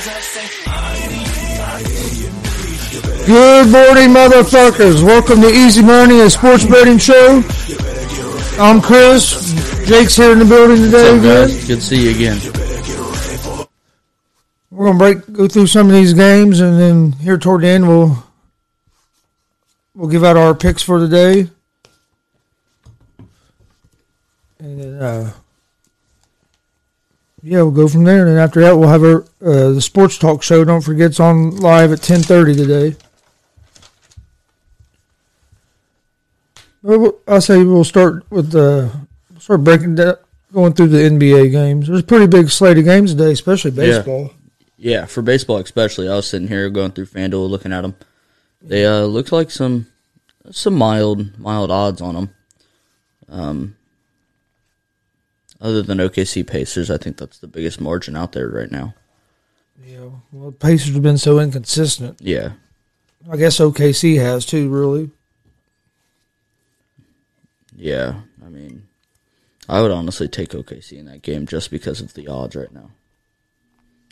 Good morning, motherfuckers. Welcome to Easy Money, and sports betting show. I'm Chris. Jake's here in the building today What's up, guys? Good to see you again. We're gonna break go through some of these games, and then here toward the end, we'll we'll give out our picks for the day. And then, uh, yeah, we'll go from there. And then after that, we'll have our uh, the sports talk show. Don't forget, it's on live at ten thirty today. I say we'll start with the start breaking down, going through the NBA games. There's a pretty big slate of games today, especially Yeah. baseball. Yeah, for baseball especially, I was sitting here going through FanDuel looking at them. They uh, looked like some some mild mild odds on them. Um, other than OKC Pacers, I think that's the biggest margin out there right now. Yeah, well, Pacers have been so inconsistent. Yeah, I guess OKC has too, really. yeah. I mean, I would honestly take OKC in that game just because of the odds right now.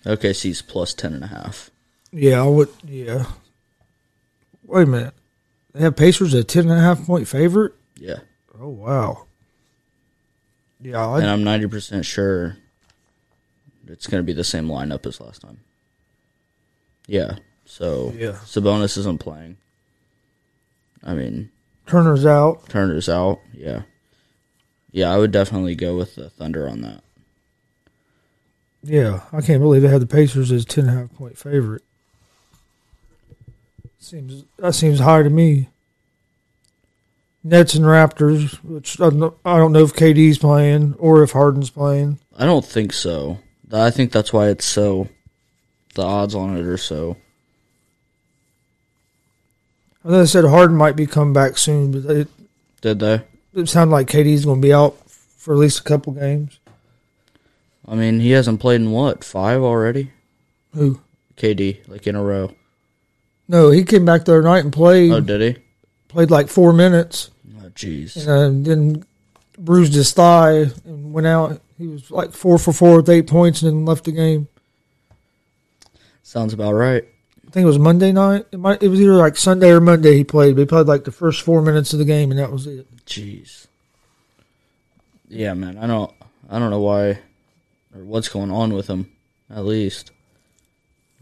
OKC's plus ten and a half. Yeah, I would. Yeah. Wait a minute. They have Pacers at ten and a half point favorite. Yeah, Oh wow. Yeah, and I, I'm ninety percent sure it's going to be the same lineup as last time. Yeah, so Yeah. Sabonis isn't playing. I mean, Turner's out. Turner's out. Yeah, yeah, I would definitely go with the Thunder on that. Yeah, I can't believe they have the Pacers as ten and a half point favorite. Seems that seems high to me. Nets and Raptors, which I don't know, I don't know if KD's playing or if Harden's playing. I don't think so. I think that's why it's so. The odds on it are so. I know they said Harden might be coming back soon, but it, Did they? it sounded like KD's going to be out for at least a couple games. I mean, he hasn't played in what five already. Who? KD like in a row. No, he came back the other night and played. Oh, did he? Played like four minutes, jeez. and uh, then bruised his thigh and went out. He was like four for four with eight points, and then left the game. Sounds about right. I think it was Monday night. It might. It was either like Sunday or Monday. He played. But he played like the first four minutes of the game, and that was it. Jeez. Yeah, man. I don't. I don't know why, or what's going on with him. At least,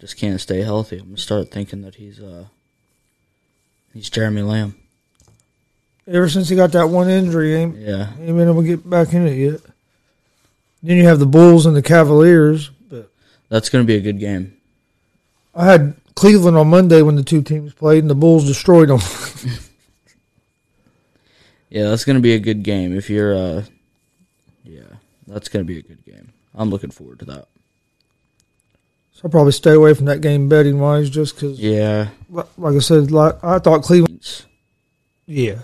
just can't stay healthy. I'm gonna start thinking that he's uh, he's Jeremy Lamb. Ever since he got that one injury, he ain't, Yeah, he ain't been able to get back in it yet. Then you have the Bulls and the Cavaliers, but that's gonna be a good game. I had Cleveland on Monday when the two teams played, and the Bulls destroyed them. Yeah, that's gonna be a good game. If you're uh, yeah, that's gonna be a good game. I'm looking forward to that. so I'll probably stay away from that game betting wise, just because, Yeah, like I said, like, I thought Cleveland. Yeah,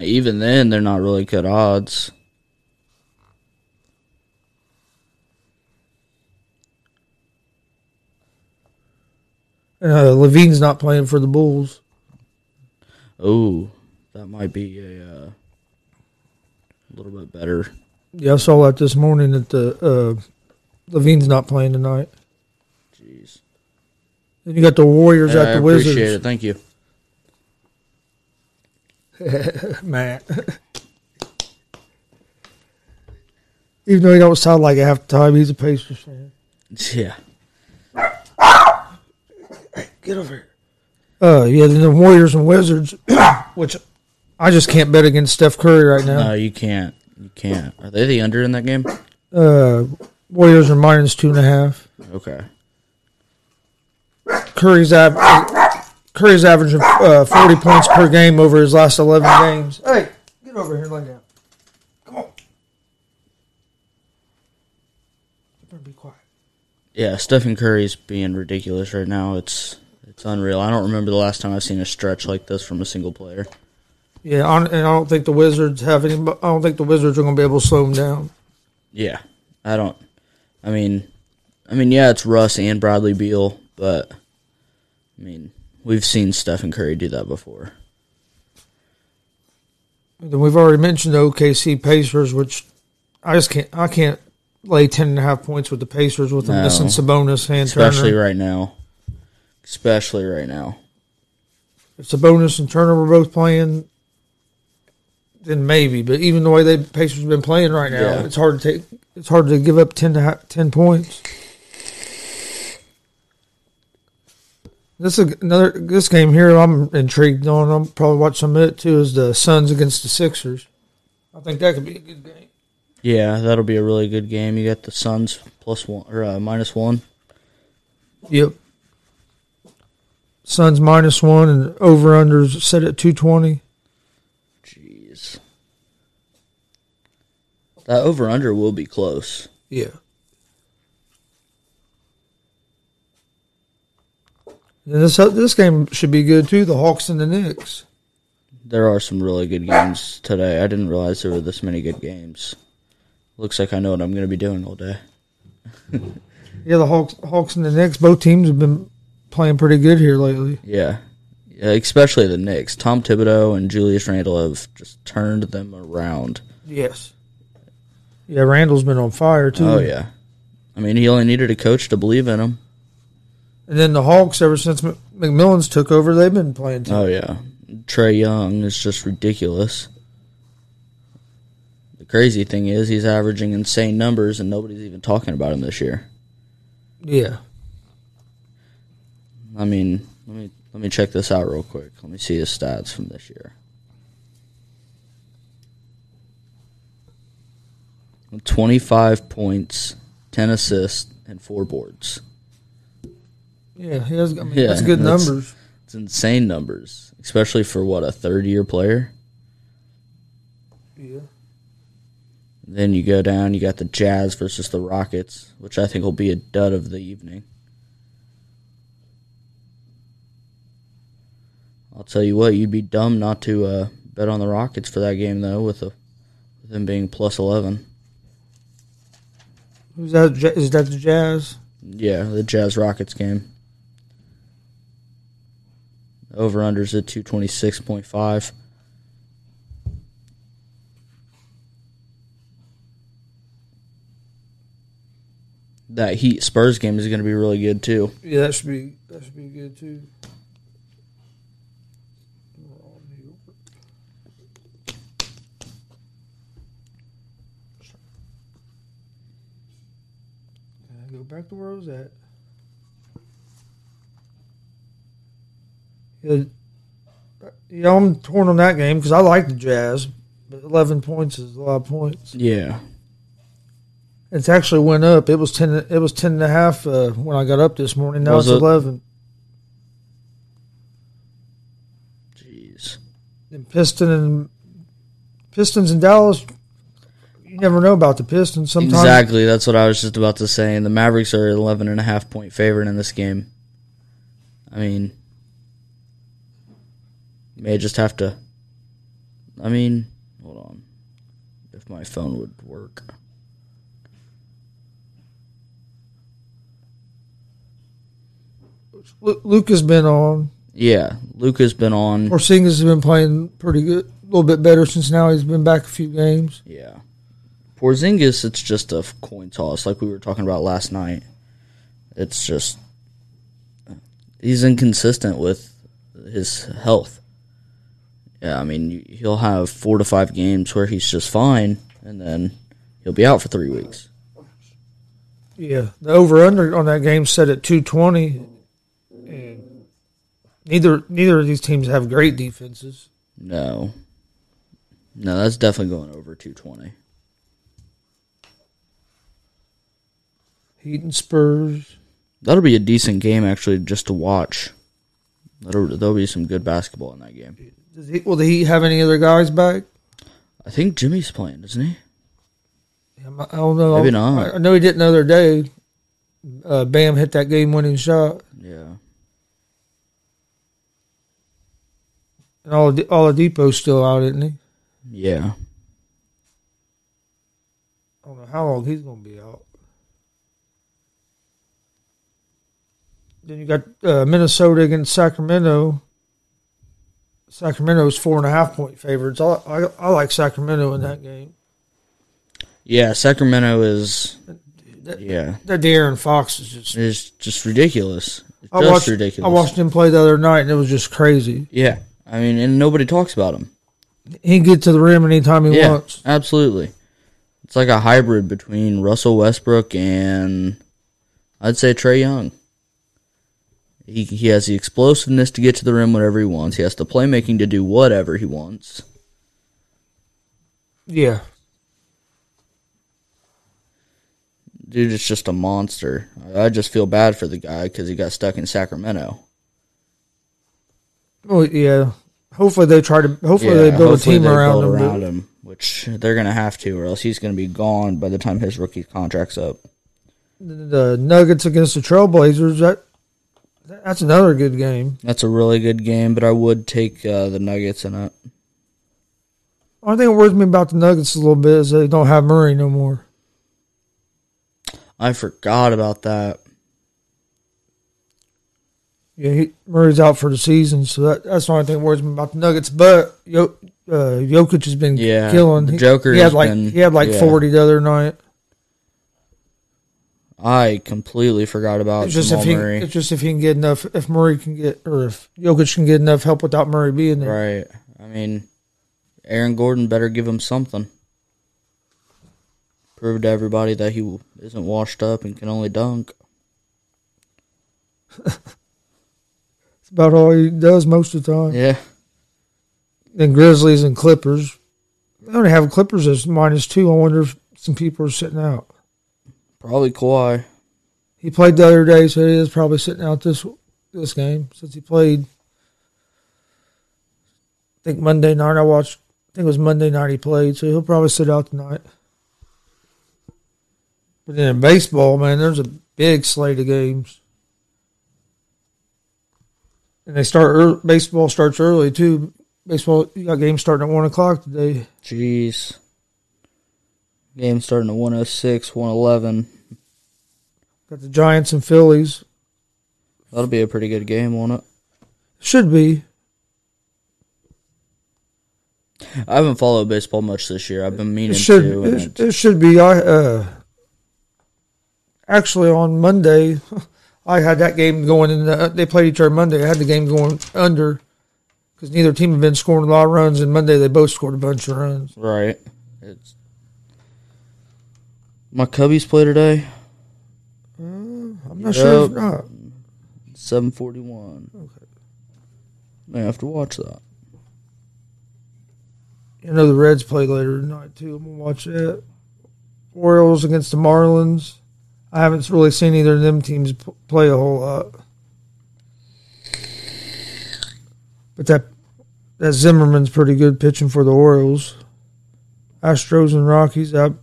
even then they're not really good odds. uh, LaVine's not playing for the Bulls. Oh, that might be a uh, little bit better. Yeah, I saw that this morning that the uh, LaVine's not playing tonight. Jeez. Then you got the Warriors Yeah, at I the appreciate Wizards. it. Thank you. Matt. Even though he don't sound like it half the time, he's a Pacers fan. Yeah. Get over here. Uh, yeah, then the Warriors and Wizards, which I just can't bet against Steph Curry right now. No, you can't. You can't. Are they the under in that game? Uh, Warriors are minus two and a half. Okay. Curry's av- Curry's averaging uh, forty points per game over his last eleven games. Hey, get over here and lay down. Come on. You better be quiet. Yeah, Stephen Curry's being ridiculous right now. It's it's unreal. I don't remember the last time I've seen a stretch like this from a single player. Yeah, I- and I don't think the Wizards have any. I don't think the Wizards are going to be able to slow him down. Yeah, I don't. I mean, I mean, yeah, it's Russ and Bradley Beal, but I mean, we've seen Stephen Curry do that before. Then we've already mentioned the OKC Pacers, which I just can't. I can't lay ten and a half points with the Pacers with them No. missing Sabonis and Turner. especially Turner. right now. Especially right now. If Sabonis and Turner were both playing, then maybe. But even the way they Pacers have been playing right now, Yeah. it's hard to take. It's hard to give up ten to ha- ten points. This is another this game here. I'm intrigued on. I'm probably watch some of it too. Is the Suns against the Sixers? I think that could be a good game. Yeah, that'll be a really good game. You got the Suns plus one or uh, minus one. Yep. Suns minus one and over unders set at two twenty. Jeez. That over under will be close. Yeah. This this game should be good too. The Hawks and the Knicks. There are some really good games today. I didn't realize there were this many good games. Looks like I know what I'm going to be doing all day. Yeah, the Hawks, Hawks and the Knicks. Both teams have been playing pretty good here lately. Yeah. yeah especially the Knicks. Tom Thibodeau and Julius Randle have just turned them around. Yes. Yeah, Randle's been on fire too. Oh, yeah. I mean, he only needed a coach to believe in him. And then the Hawks, ever since McMillan's took over, they've been playing too. Oh, yeah. Trae Young is just ridiculous. The crazy thing is, he's averaging insane numbers, and nobody's even talking about him this year. Yeah. I mean, let me let me check this out real quick. Let me see his stats from this year. Twenty-five points, ten assists, and four boards. Yeah, he has. I mean, Yeah, that's good that's- numbers. It's insane numbers, especially for what a third-year player. Yeah. Then you go down, you got the Jazz versus the Rockets, which I think will be a dud of the evening. I'll tell you what, you'd be dumb not to uh, bet on the Rockets for that game though, with, a, with them being plus eleven. Who's that? Is that the Jazz? Yeah, the Jazz Rockets game. Over unders at two twenty six point five. That Heat Spurs game is going to be really good too. Yeah, that should be that should be good too. Go back to where I was at. Yeah, yeah, I'm torn on that game because I like the Jazz, but 11 points is a lot of points. Yeah, It's actually went up. It was 10. It was 10 and a half uh, when I got up this morning. Now Was it's it? 11. jeez. And Piston and Pistons and Dallas. You never know about the Pistons. Sometimes Exactly, that's what I was just about to say. And the Mavericks are 11 and a half point favorite in this game. I mean, you may just have to. I mean, hold on. If my phone would work. Luke has been on. Yeah, Luke has been on. Porzingis has been playing pretty good, a little bit better since now he's been back a few games. Yeah. Porzingis, it's just a coin toss, like we were talking about last night. It's just. He's inconsistent with his health. Yeah, I mean, he'll have four to five games where he's just fine, and then he'll be out for three weeks. Yeah, the over under on that game set at 220. And neither neither of these teams have great defenses. No. No, that's definitely going over 220. Heat and Spurs. That'll be a decent game, actually, just to watch. That'll, there'll be some good basketball in that game. Does he, will the Heat have any other guys back? I think Jimmy's playing, isn't he? I don't know. Maybe not. I, know he didn't the other day. Uh, Bam hit that game winning shot. Yeah. And all Oladipo's still out, isn't he? Yeah. I don't know how long he's going to be out. Then you got uh, Minnesota against Sacramento. Sacramento's four and a half point favorites. I, I, I like Sacramento in that game. Yeah, Sacramento is. Yeah, That De'Aaron Fox is just. it's just ridiculous. It's I just watched. ridiculous. I watched him play the other night, and it was just crazy. Yeah, I mean, and nobody talks about him. He can get to the rim anytime he Yeah, wants. absolutely. It's like a hybrid between Russell Westbrook and I'd say Trae Young. He he has the explosiveness to get to the rim whenever he wants. He has the playmaking to do whatever he wants. Yeah, Dude, it's just a monster. I just feel bad for the guy because he got stuck in Sacramento. well, yeah. Hopefully they try to. Hopefully Yeah, they build hopefully a team around him. around him, which they're gonna have to, or else he's gonna be gone by the time his rookie contract's up. The Nuggets against the Trailblazers. That that's another good game. That's a really good game, but I would take uh, the Nuggets in it. Only thing that worries me about the Nuggets a little bit is they don't have Murray no more. I forgot about that. Yeah, he, Murray's out for the season, so that, that's the only thing that worries me about the Nuggets. But Yo, uh, Jokic has been Yeah, killing. the He- Joker He, had has like been- he had like yeah. forty the other night. I completely forgot about It's just Jamal if he, Murray. it's just if he can get enough, if Murray can get, or if Jokic can get enough help without Murray being there. Right. I mean, Aaron Gordon better give him something. Prove to everybody that he isn't washed up and can only dunk. It's about all he does most of the time. Yeah. Then Grizzlies and Clippers. They only have Clippers as minus two. I wonder if some people are sitting out. Probably Kawhi. He played the other day, so he is probably sitting out this this game since he played. I think Monday night I watched. I think it was Monday night he played, so he'll probably sit out tonight. But then in baseball, man, there's a big slate of games, and they start. Early, baseball starts early too. Baseball, you got games starting at one o'clock today. Jeez. Game starting at 106, 111. Got the Giants and Phillies. That'll be a pretty good game, won't it? Should be. I haven't followed baseball much this year. I've been meaning It should. to. It, it- it should be. I uh, actually on Monday, I had that game going and The, they played each other Monday. I had the game going under because neither team had been scoring a lot of runs, and Monday they both scored a bunch of runs. right. It's my Cubbies play today. Uh, I'm not sure. If not. Seven forty one. Okay. May have to watch that. You know the Reds play later tonight too. I'm gonna watch that. Orioles against the Marlins. I haven't really seen either of them teams p- play a whole lot. But that that Zimmermann's pretty good pitching for the Orioles. Astros and Rockies. Should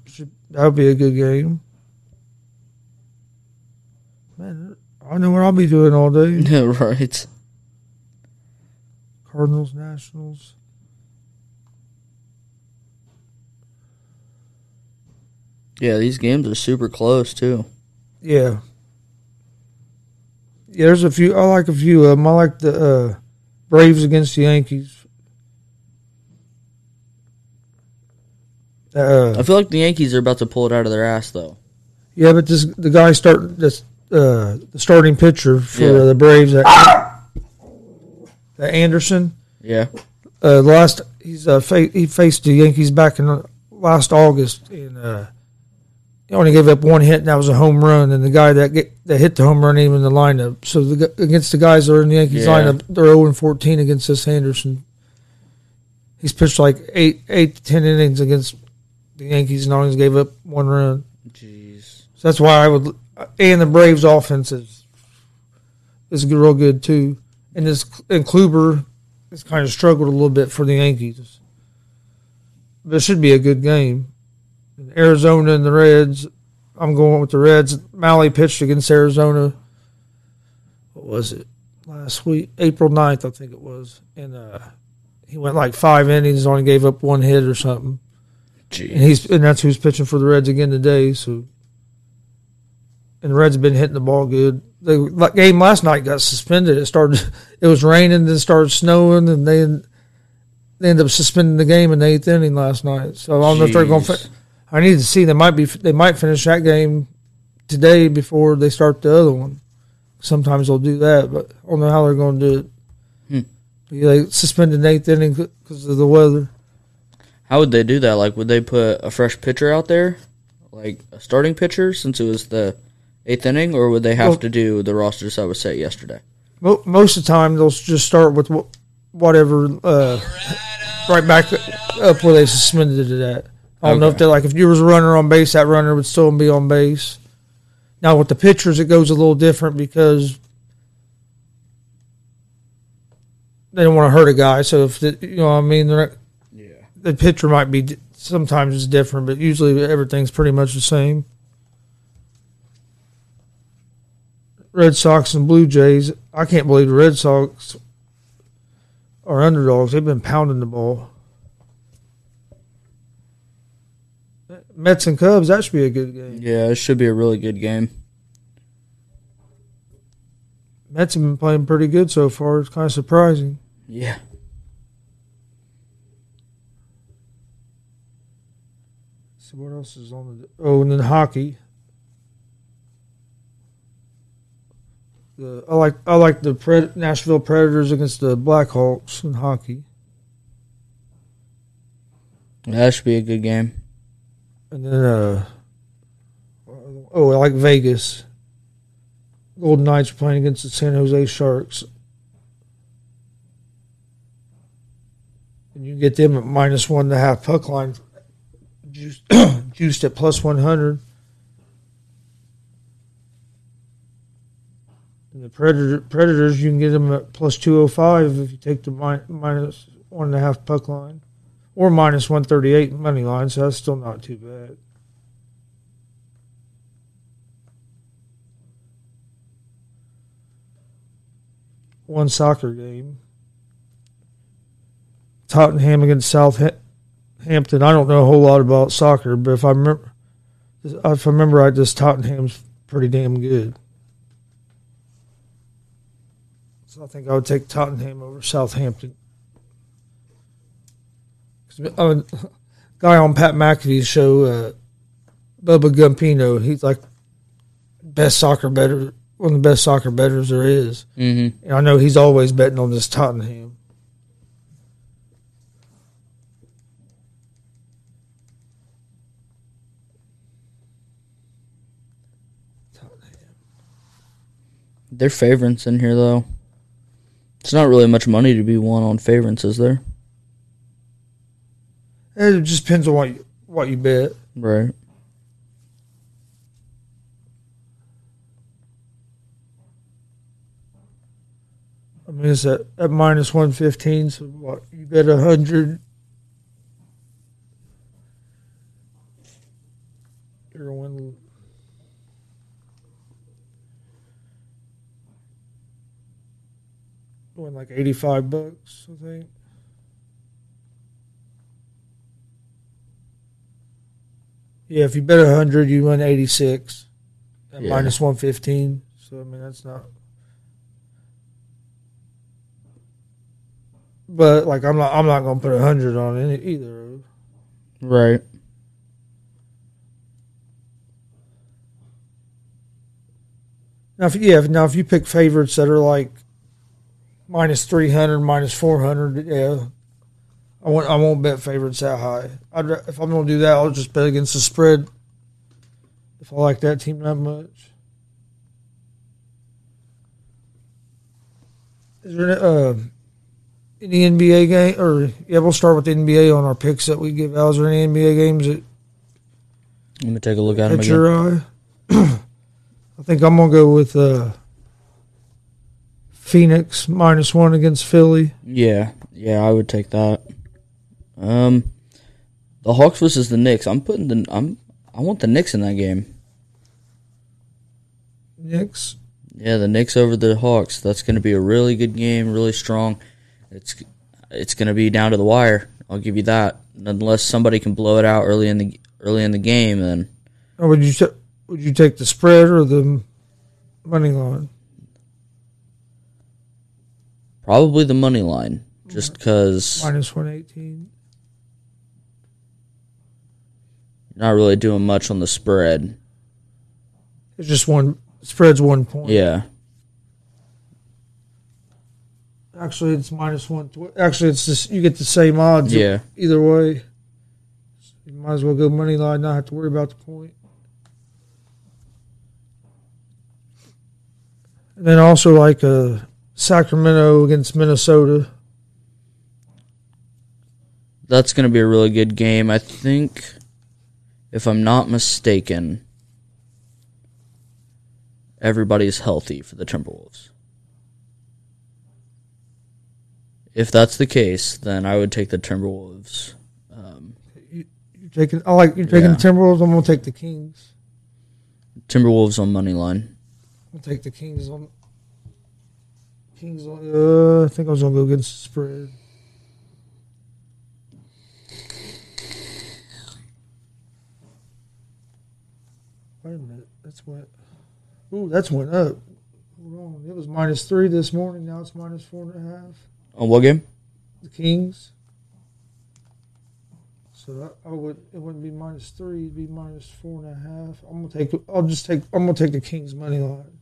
that would be a good game. Man, I know what I'll be doing all day. Yeah, right. Cardinals, Nationals. Yeah, these games are super close too. Yeah. Yeah, there's a few. I like a few of them. I like the uh, Braves against the Yankees. I Uh, feel like the Yankees are about to pull it out of their ass though. yeah, but this the guy start this uh, the starting pitcher for Yeah. the Braves. That, that Anderson. Yeah. Uh, last he's uh, fa- he faced the Yankees back in uh, last August, and uh, he only gave up one hit, and that was a home run. And the guy that get, that hit the home run, even in the lineup. So the, against the guys that are in the Yankees Yeah. lineup, they're zero and fourteen against this Anderson. He's pitched like eight eight to ten innings against the Yankees, and only gave up one run. Jeez. So that's why I would. And the Braves' offense is is real good too. And this and Kluber has kind of struggled a little bit for the Yankees. But it should be a good game. Arizona and the Reds. I'm going with the Reds. Mahle pitched against Arizona. What was it? Last week, April 9th, I think it was. And uh, he went like five innings, and only gave up one hit or something. And he's and that's who's pitching for the Reds again today. So, and the Reds have been hitting the ball good. The la- game last night got suspended. It started. It was raining, then started snowing, and they they ended up suspending the game in the eighth inning last night. So I don't know if they're going. to Jeez. I need to see. They might be. They might finish that game today before they start the other one. Sometimes they'll do that, but I don't know how they're going to do it. Hmm. They suspended the eighth inning because of the weather. How would they do that? Like, would they put a fresh pitcher out there, like a starting pitcher, since it was the eighth inning, or would they have Well- to do the rosters that was set yesterday? Mo- Most of the time, they'll just start with whatever uh, right back up where they suspended it at. I don't know if they're like if you was a runner on base, that runner would still be on base. Now with the pitchers, it goes a little different because they don't want to hurt a guy. So if the, you know, what I mean, they're. The pitcher might be sometimes it's different, but usually everything's pretty much the same. Red Sox and Blue Jays. I can't believe the Red Sox are underdogs. They've been pounding the ball. Mets and Cubs. That should be a good game. Yeah, it should be a really good game. Mets have been playing pretty good so far. It's kind of surprising. Yeah. So what else is on the? Oh, and then hockey. The I like I like the Pred, Nashville Predators against the Blackhawks in hockey, That should be a good game. and then uh oh I like Vegas. Golden Knights playing against the San Jose Sharks, and you can get them at minus one and a half puck line, juiced, juiced at plus one hundred. And the Predator, Predators, you can get them at plus 205 if you take the mi- minus one and a half puck line or minus 138 money line, so that's still not too bad. One soccer game. Tottenham against Southampton. I don't know a whole lot about soccer, but if I remember, if I remember right, this Tottenham's pretty damn good. So I think I would take Tottenham over Southampton. uh, guy on Pat McAfee's show, uh, Bubba Gumpino, he's like best soccer better, one of the best soccer betters there is. Mm-hmm. And I know he's always betting on this Tottenham. They're favorites in here, though. It's not really much money to be won on favorites, is there? It just depends on what you, what you bet. Right. I mean, it's at, at minus 115, so what, you bet 100. You're going to win. Like 85 bucks, I think. Yeah, if you bet 100, you win 86 at Yeah. minus 115. So, I mean, that's not. But like I'm not I'm not gonna put a hundred on it either. Right. Now if yeah now if you pick favorites that are like minus three hundred, minus four hundred, yeah, I won't I won't bet favorites that high. I'd, if I'm gonna do that, I'll just bet against the spread. If I like that team that much. Is there uh, any NBA game or yeah? We'll start with the NBA on our picks that we give out. Is there any NBA games that Let me take a look at them again. your eye? I think I'm gonna go with uh, Phoenix minus one against Philly. Yeah, yeah, I would take that. Um, the Hawks versus the Knicks. I'm putting the I'm I want the Knicks in that game. Knicks. Yeah, the Knicks over the Hawks. That's going to be a really good game, really strong. It's it's going to be down to the wire. I'll give you that. Unless somebody can blow it out early in the early in the game, then Or would you ta- would you take the spread or the money line? Probably the money line. Just because, Minus one eighteen. not really doing much on the spread. It's just one spreads one point. Yeah. Actually, it's minus one. tw- Actually, it's just you get the same odds. Yeah. Either way, you might as well go money line. Not have to worry about the point. And then also like uh, Sacramento against Minnesota. That's going to be a really good game. I think, if I'm not mistaken, everybody's healthy for the Timberwolves. If that's the case, then I would take the Timberwolves. Um, You're taking. I like you're taking Yeah. the Timberwolves. I'm gonna take the Kings. Timberwolves on money line. I'll take the Kings on. Kings. Uh, I think I was gonna go against the spread. Wait a minute. That's what. Ooh, that's went up. Hold on. It was minus three this morning. Now it's minus four and a half. On what game? The Kings. So that, I would. It wouldn't be minus three. It'd be minus four and a half. I'm gonna take. I'll just take. I'm gonna take the Kings money line.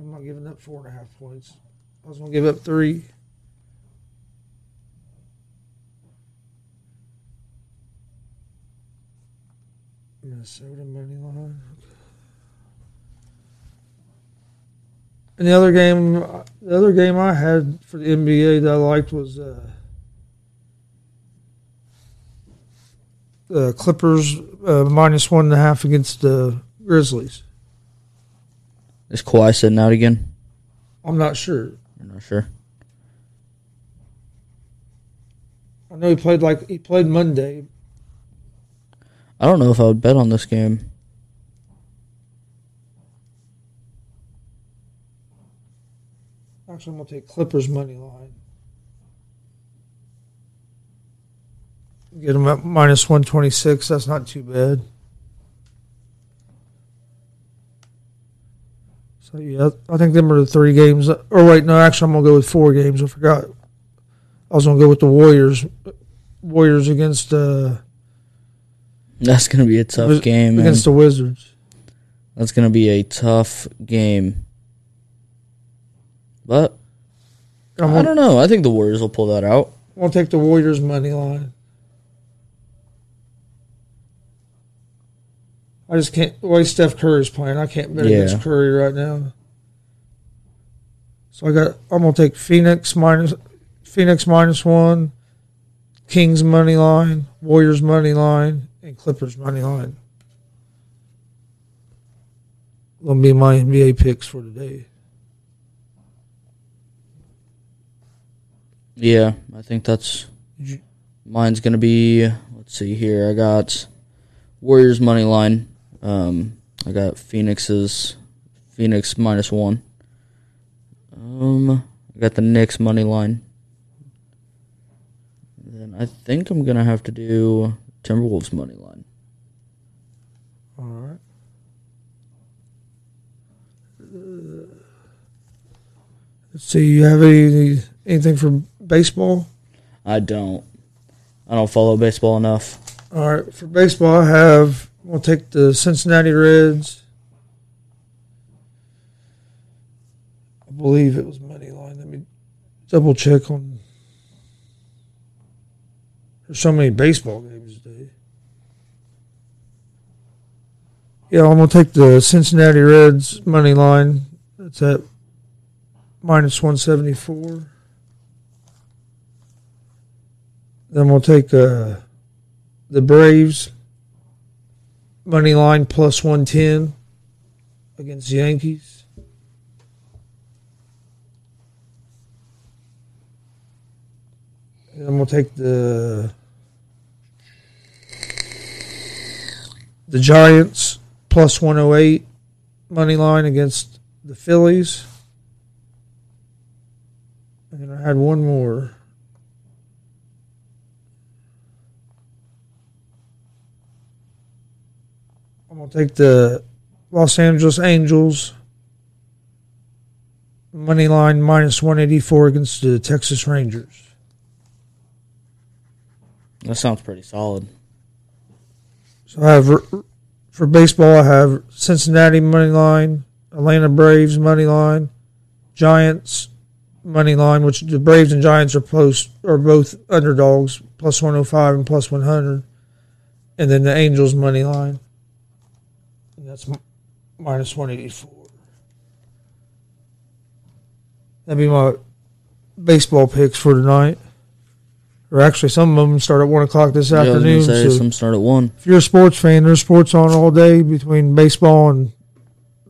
I'm not giving up four and a half points. I was gonna give up three. Minnesota money line. And the other game, the other game I had for the NBA that I liked was uh, the Clippers uh, minus one and a half against the Grizzlies. Is Kawhi sitting out again? I'm not sure. I'm not sure. I know he played like he played Monday. I don't know if I would bet on this game. Actually, I'm gonna take Clippers money line. Get them at minus one twenty six. That's not too bad. So yeah, I think them are the three games. Or wait, no, actually, I'm gonna go with four games. I forgot. I was gonna go with the Warriors. Warriors against uh, That's going to be a tough Wiz- game. Man. against the Wizards. That's going to be a tough game. But I'm I gonna, don't know. I think the Warriors will pull that out. Gonna take the Warriors money line. I just can't. The way Steph Curry's playing, I can't bet Yeah. against Curry right now. So I got. I'm gonna take Phoenix minus Phoenix minus one, Kings money line, Warriors money line, and Clippers money line. Gonna be my NBA picks for today. Yeah, I think that's mine's going to be. Let's see here. I got Warriors money line. Um, I got Phoenix's Phoenix minus one. Um, I got the Knicks money line. Then I think I'm gonna have to do Timberwolves money line. All right. Uh, Let's see. You have any anything for baseball? I don't. I don't follow baseball enough. All right. For baseball, I have. We'll take the Cincinnati Reds. I believe it was money line. Let me double check on. There's so many baseball games today. Yeah, I'm gonna take the Cincinnati Reds money line. That's at minus one seventy four. Then we'll take uh, the Braves money line plus one ten against the Yankees. And I'm going to take the the Giants plus 108 money line against the Phillies. And I had one more. I'm to take the Los Angeles Angels money line minus 184 against the Texas Rangers. That sounds pretty solid. So I have for baseball. I have Cincinnati money line, Atlanta Braves money line, Giants money line, which the Braves and Giants are close are both underdogs, 105 and plus one hundred, and then the Angels money line. That's minus one eighty four. That'd be my baseball picks for tonight. Or actually, some of them start at one o'clock this Yeah, afternoon. say, so some start at one. if you're a sports fan, there's sports on all day between baseball and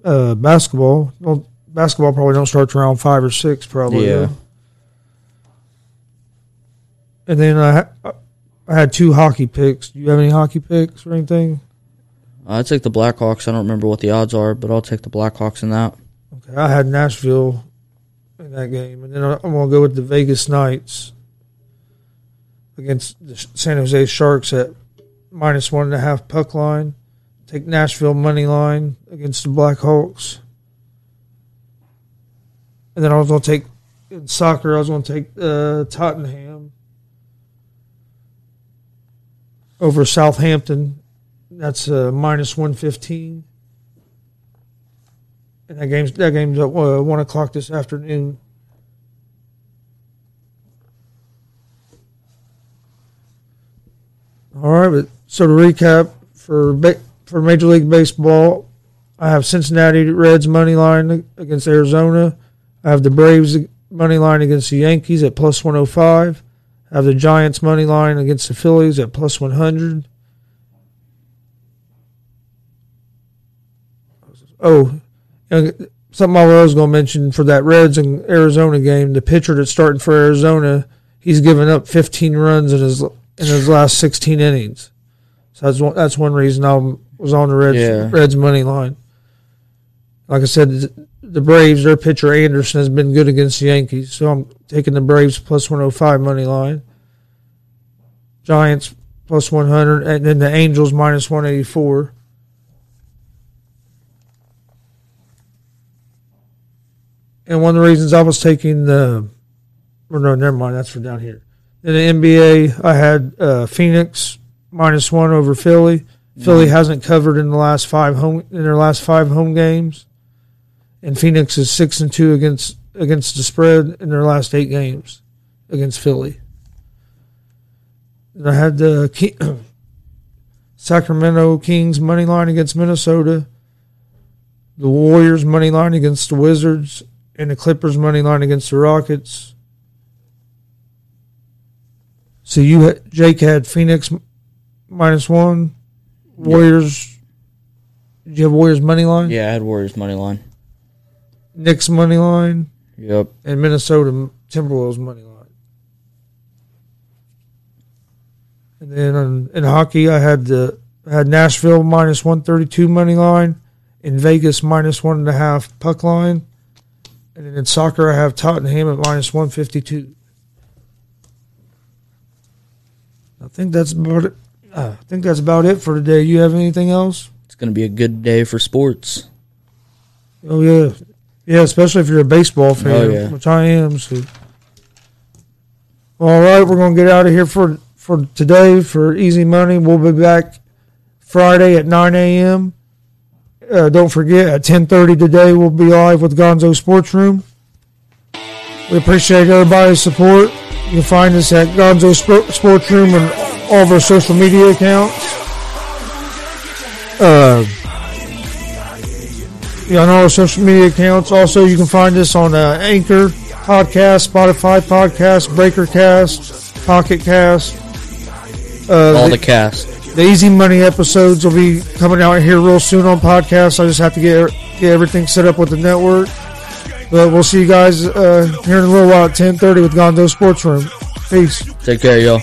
uh, basketball. Well, basketball probably don't start around five or six, probably. Yeah. though. And then I ha- I had two hockey picks. Do you have any hockey picks or anything? I take the Blackhawks. I don't remember what the odds are, but I'll take the Blackhawks in that. Okay, I had Nashville in that game, and then I'm gonna go with the Vegas Knights against the San Jose Sharks at minus one and a half puck line. Take Nashville money line against the Blackhawks, and then I was gonna take in soccer. I was gonna take uh, Tottenham over Southampton. That's uh, minus 115. And that game's, that game's at uh, 1 o'clock this afternoon. All right, but so to recap for for Major League Baseball, I have Cincinnati Reds money line against Arizona. I have the Braves money line against the Yankees at plus 105. I have the Giants money line against the Phillies at plus 100. Oh, and something I was going to mention for that Reds and Arizona game, the pitcher that's starting for Arizona, he's given up 15 runs in his in his last 16 innings. So that's one, that's one reason I was on the Reds Yeah. Reds money line. Like I said, the Braves, their pitcher Anderson has been good against the Yankees, so I'm taking the Braves plus 105 money line. Giants plus 100, and then the Angels minus 184. And one of the reasons I was taking the, or no, never mind, that's for down here. In the NBA, I had uh, Phoenix minus one over Philly. Philly hasn't covered in the last five home in their last five home games, and Phoenix is six and two against against the spread in their last eight games against Philly. And I had the Sacramento Kings money line against Minnesota, the Warriors money line against the Wizards, and the Clippers money line against the Rockets. So you, had, Jake, had Phoenix minus one, Warriors. Did you have Warriors money line? Yeah, I had Warriors money line. Knicks money line, Yep. and Minnesota Timberwolves money line. And then in, in hockey, I had the I had Nashville minus one thirty two money line, in Vegas minus one and a half puck line, and then in soccer I have Tottenham at minus one fifty two. I think that's about it. I think that's about it for today. You have anything else? It's going to be a good day for sports. Oh yeah, yeah. Especially if you're a baseball oh, fan, Oh, yeah. which I am. So, all right, we're gonna get out of here for for today for easy money. We'll be back Friday at 9 a.m. Uh, don't forget at 10:30 today we'll be live with Gonzo Sports Room. We appreciate everybody's support. You can find us at Gonzo Sp- Sports Room and all of our social media accounts. Uh, yeah, on all our social media accounts. Also, you can find us on uh, Anchor Podcast, Spotify Podcast, Breaker Cast, Pocket Cast. Uh, All the, the cast. The Easy Money episodes will be coming out here real soon on podcast. I just have to get get everything set up with the network. But we'll see you guys uh, here in a little while at ten thirty with Gonzo Sports Room. Peace. Take care, y'all.